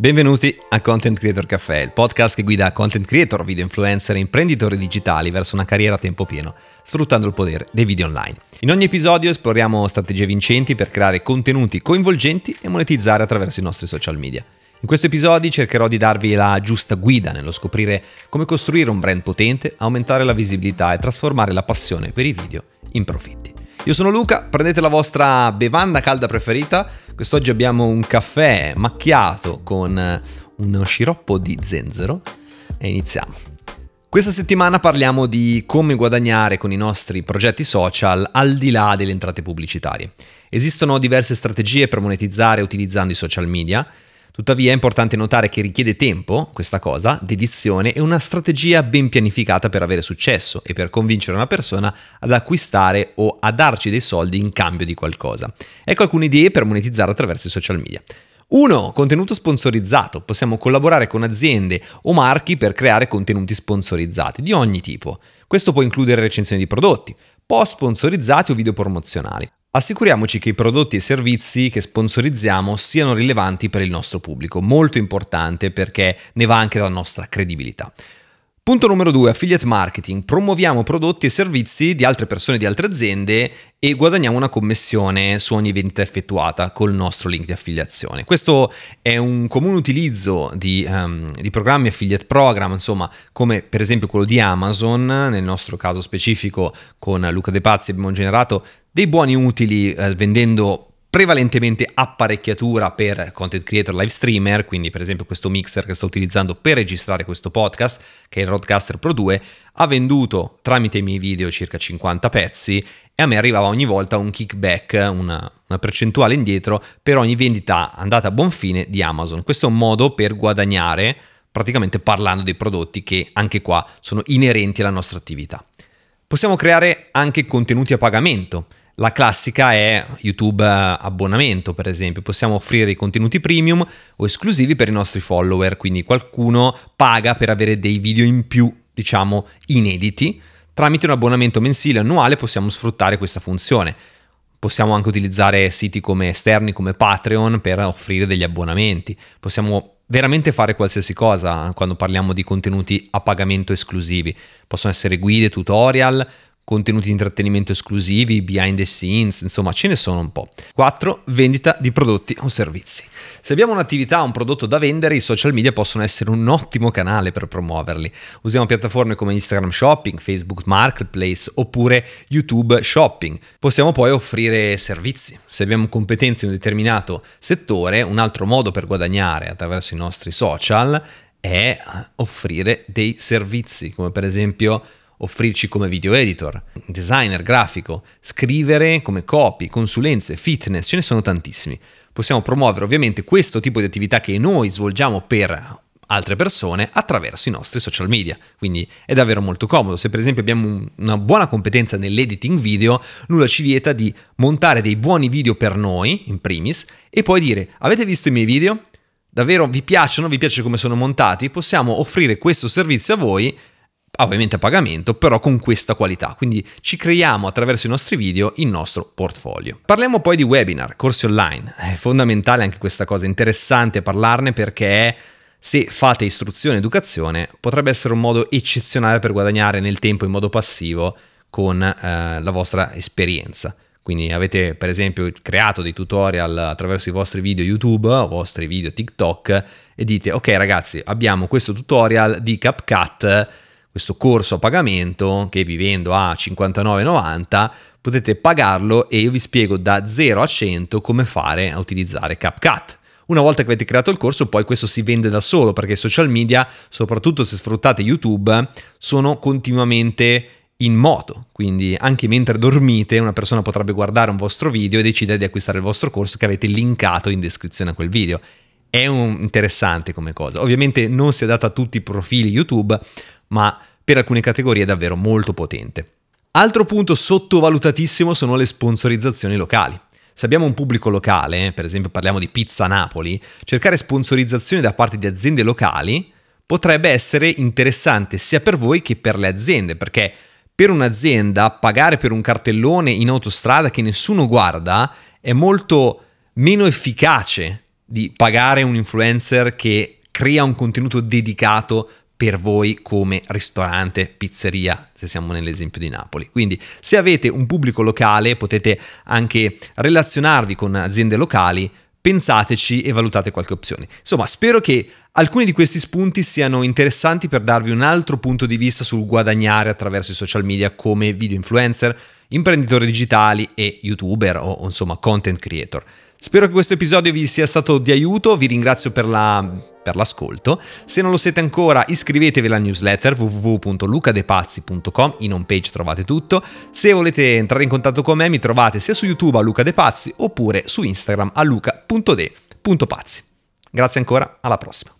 Benvenuti a Content Creator Café, il podcast che guida content creator, video influencer e imprenditori digitali verso una carriera a tempo pieno, sfruttando il potere dei video online. In ogni episodio esploriamo strategie vincenti per creare contenuti coinvolgenti e monetizzare attraverso i nostri social media. In questo episodio cercherò di darvi la giusta guida nello scoprire come costruire un brand potente, aumentare la visibilità e trasformare la passione per i video in profitti. Io sono Luca, prendete la vostra bevanda calda preferita. Quest'oggi abbiamo un caffè macchiato con uno sciroppo di zenzero e iniziamo. Questa settimana parliamo di come guadagnare con i nostri progetti social al di là delle entrate pubblicitarie. Esistono diverse strategie per monetizzare utilizzando i social media. Tuttavia è importante notare che richiede tempo, questa cosa, dedizione e una strategia ben pianificata per avere successo e per convincere una persona ad acquistare o a darci dei soldi in cambio di qualcosa. Ecco alcune idee per monetizzare attraverso i social media. 1. Contenuto sponsorizzato. Possiamo collaborare con aziende o marchi per creare contenuti sponsorizzati di ogni tipo. Questo può includere recensioni di prodotti, post sponsorizzati o video promozionali. Assicuriamoci che i prodotti e servizi che sponsorizziamo siano rilevanti per il nostro pubblico, molto importante perché ne va anche della nostra credibilità. Punto numero 2, affiliate marketing. Promuoviamo prodotti e servizi di altre persone di altre aziende e guadagniamo una commissione su ogni vendita effettuata col nostro link di affiliazione. Questo è un comune utilizzo di, um, di, programmi affiliate program, insomma, come per esempio quello di Amazon, nel nostro caso specifico con Luca De Pazzi abbiamo generato dei buoni utili eh, vendendo prevalentemente apparecchiatura per content creator live streamer, quindi per esempio questo mixer che sto utilizzando per registrare questo podcast, che è il Roadcaster Pro 2, ha venduto tramite i miei video circa 50 pezzi e a me arrivava ogni volta un kickback, una, una percentuale indietro per ogni vendita andata a buon fine di Amazon. Questo è un modo per guadagnare praticamente parlando dei prodotti che anche qua sono inerenti alla nostra attività. Possiamo creare anche contenuti a pagamento. La classica è YouTube abbonamento, per esempio. Possiamo offrire dei contenuti premium o esclusivi per i nostri follower, quindi qualcuno paga per avere dei video in più, diciamo, inediti. Tramite un abbonamento mensile annuale possiamo sfruttare questa funzione. Possiamo anche utilizzare siti come esterni come Patreon per offrire degli abbonamenti. Possiamo veramente fare qualsiasi cosa quando parliamo di contenuti a pagamento esclusivi. Possono essere guide, tutorial, contenuti di intrattenimento esclusivi, behind the scenes, insomma ce ne sono un po'. 4. Vendita di prodotti o servizi. Se abbiamo un'attività o un prodotto da vendere, i social media possono essere un ottimo canale per promuoverli. Usiamo piattaforme come Instagram Shopping, Facebook Marketplace oppure YouTube Shopping. Possiamo poi offrire servizi. Se abbiamo competenze in un determinato settore, un altro modo per guadagnare attraverso i nostri social è offrire dei servizi, come per esempio offrirci come video editor, designer grafico, scrivere come copy, consulenze, fitness, ce ne sono tantissimi. Possiamo promuovere ovviamente questo tipo di attività che noi svolgiamo per altre persone attraverso i nostri social media. Quindi è davvero molto comodo. Se per esempio abbiamo una buona competenza nell'editing video, nulla ci vieta di montare dei buoni video per noi, in primis, e poi dire avete visto i miei video? Davvero vi piacciono? Vi piace come sono montati? Possiamo offrire questo servizio a voi ovviamente a pagamento, però con questa qualità. Quindi ci creiamo attraverso i nostri video il nostro portfolio. Parliamo poi di webinar, corsi online. È fondamentale anche questa cosa, interessante parlarne perché se fate istruzione e educazione potrebbe essere un modo eccezionale per guadagnare nel tempo in modo passivo con eh, la vostra esperienza. Quindi avete per esempio creato dei tutorial attraverso i vostri video YouTube o i vostri video TikTok e dite ok ragazzi abbiamo questo tutorial di CapCut questo corso a pagamento che vivendo a 59,90 potete pagarlo e io vi spiego da 0 a 100 come fare a utilizzare CapCut. Una volta che avete creato il corso, poi questo si vende da solo perché i social media, soprattutto se sfruttate YouTube, sono continuamente in moto, quindi anche mentre dormite una persona potrebbe guardare un vostro video e decidere di acquistare il vostro corso che avete linkato in descrizione a quel video. È un interessante come cosa. Ovviamente non si è data a tutti i profili YouTube, ma per alcune categorie è davvero molto potente. Altro punto sottovalutatissimo sono le sponsorizzazioni locali. Se abbiamo un pubblico locale, per esempio parliamo di Pizza Napoli, cercare sponsorizzazioni da parte di aziende locali potrebbe essere interessante sia per voi che per le aziende, perché per un'azienda pagare per un cartellone in autostrada che nessuno guarda è molto meno efficace di pagare un influencer che crea un contenuto dedicato per voi come ristorante, pizzeria, se siamo nell'esempio di Napoli. Quindi se avete un pubblico locale potete anche relazionarvi con aziende locali, pensateci e valutate qualche opzione. Insomma, spero che alcuni di questi spunti siano interessanti per darvi un altro punto di vista sul guadagnare attraverso i social media come video influencer, imprenditori digitali e youtuber o insomma content creator. Spero che questo episodio vi sia stato di aiuto, vi ringrazio per, la, per l'ascolto. Se non lo siete ancora, iscrivetevi alla newsletter www.lucadepazzi.com, in home page trovate tutto. Se volete entrare in contatto con me, mi trovate sia su YouTube a Luca De Pazzi oppure su Instagram a luca.de.pazzi. Grazie ancora, alla prossima.